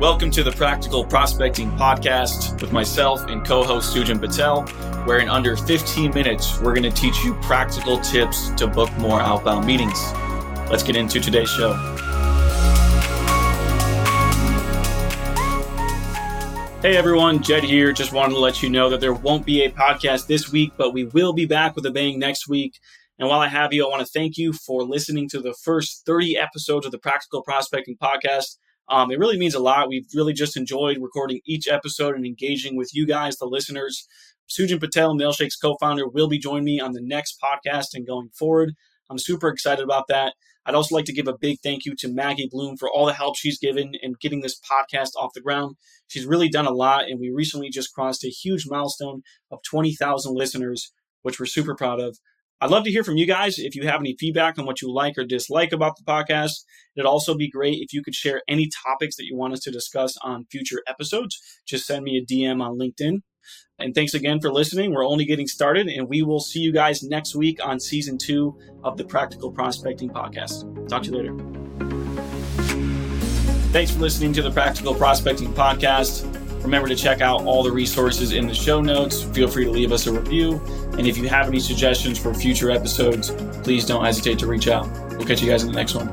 Welcome to the Practical Prospecting Podcast with myself and co host Sujan Patel, where in under 15 minutes, we're going to teach you practical tips to book more outbound meetings. Let's get into today's show. Hey everyone, Jed here. Just wanted to let you know that there won't be a podcast this week, but we will be back with a bang next week. And while I have you, I want to thank you for listening to the first 30 episodes of the Practical Prospecting Podcast. Um, it really means a lot. We've really just enjoyed recording each episode and engaging with you guys, the listeners. Sujan Patel, Mailshake's co founder, will be joining me on the next podcast and going forward. I'm super excited about that. I'd also like to give a big thank you to Maggie Bloom for all the help she's given in getting this podcast off the ground. She's really done a lot, and we recently just crossed a huge milestone of 20,000 listeners, which we're super proud of. I'd love to hear from you guys if you have any feedback on what you like or dislike about the podcast. It'd also be great if you could share any topics that you want us to discuss on future episodes. Just send me a DM on LinkedIn. And thanks again for listening. We're only getting started, and we will see you guys next week on season two of the Practical Prospecting Podcast. Talk to you later. Thanks for listening to the Practical Prospecting Podcast. Remember to check out all the resources in the show notes. Feel free to leave us a review. And if you have any suggestions for future episodes, please don't hesitate to reach out. We'll catch you guys in the next one.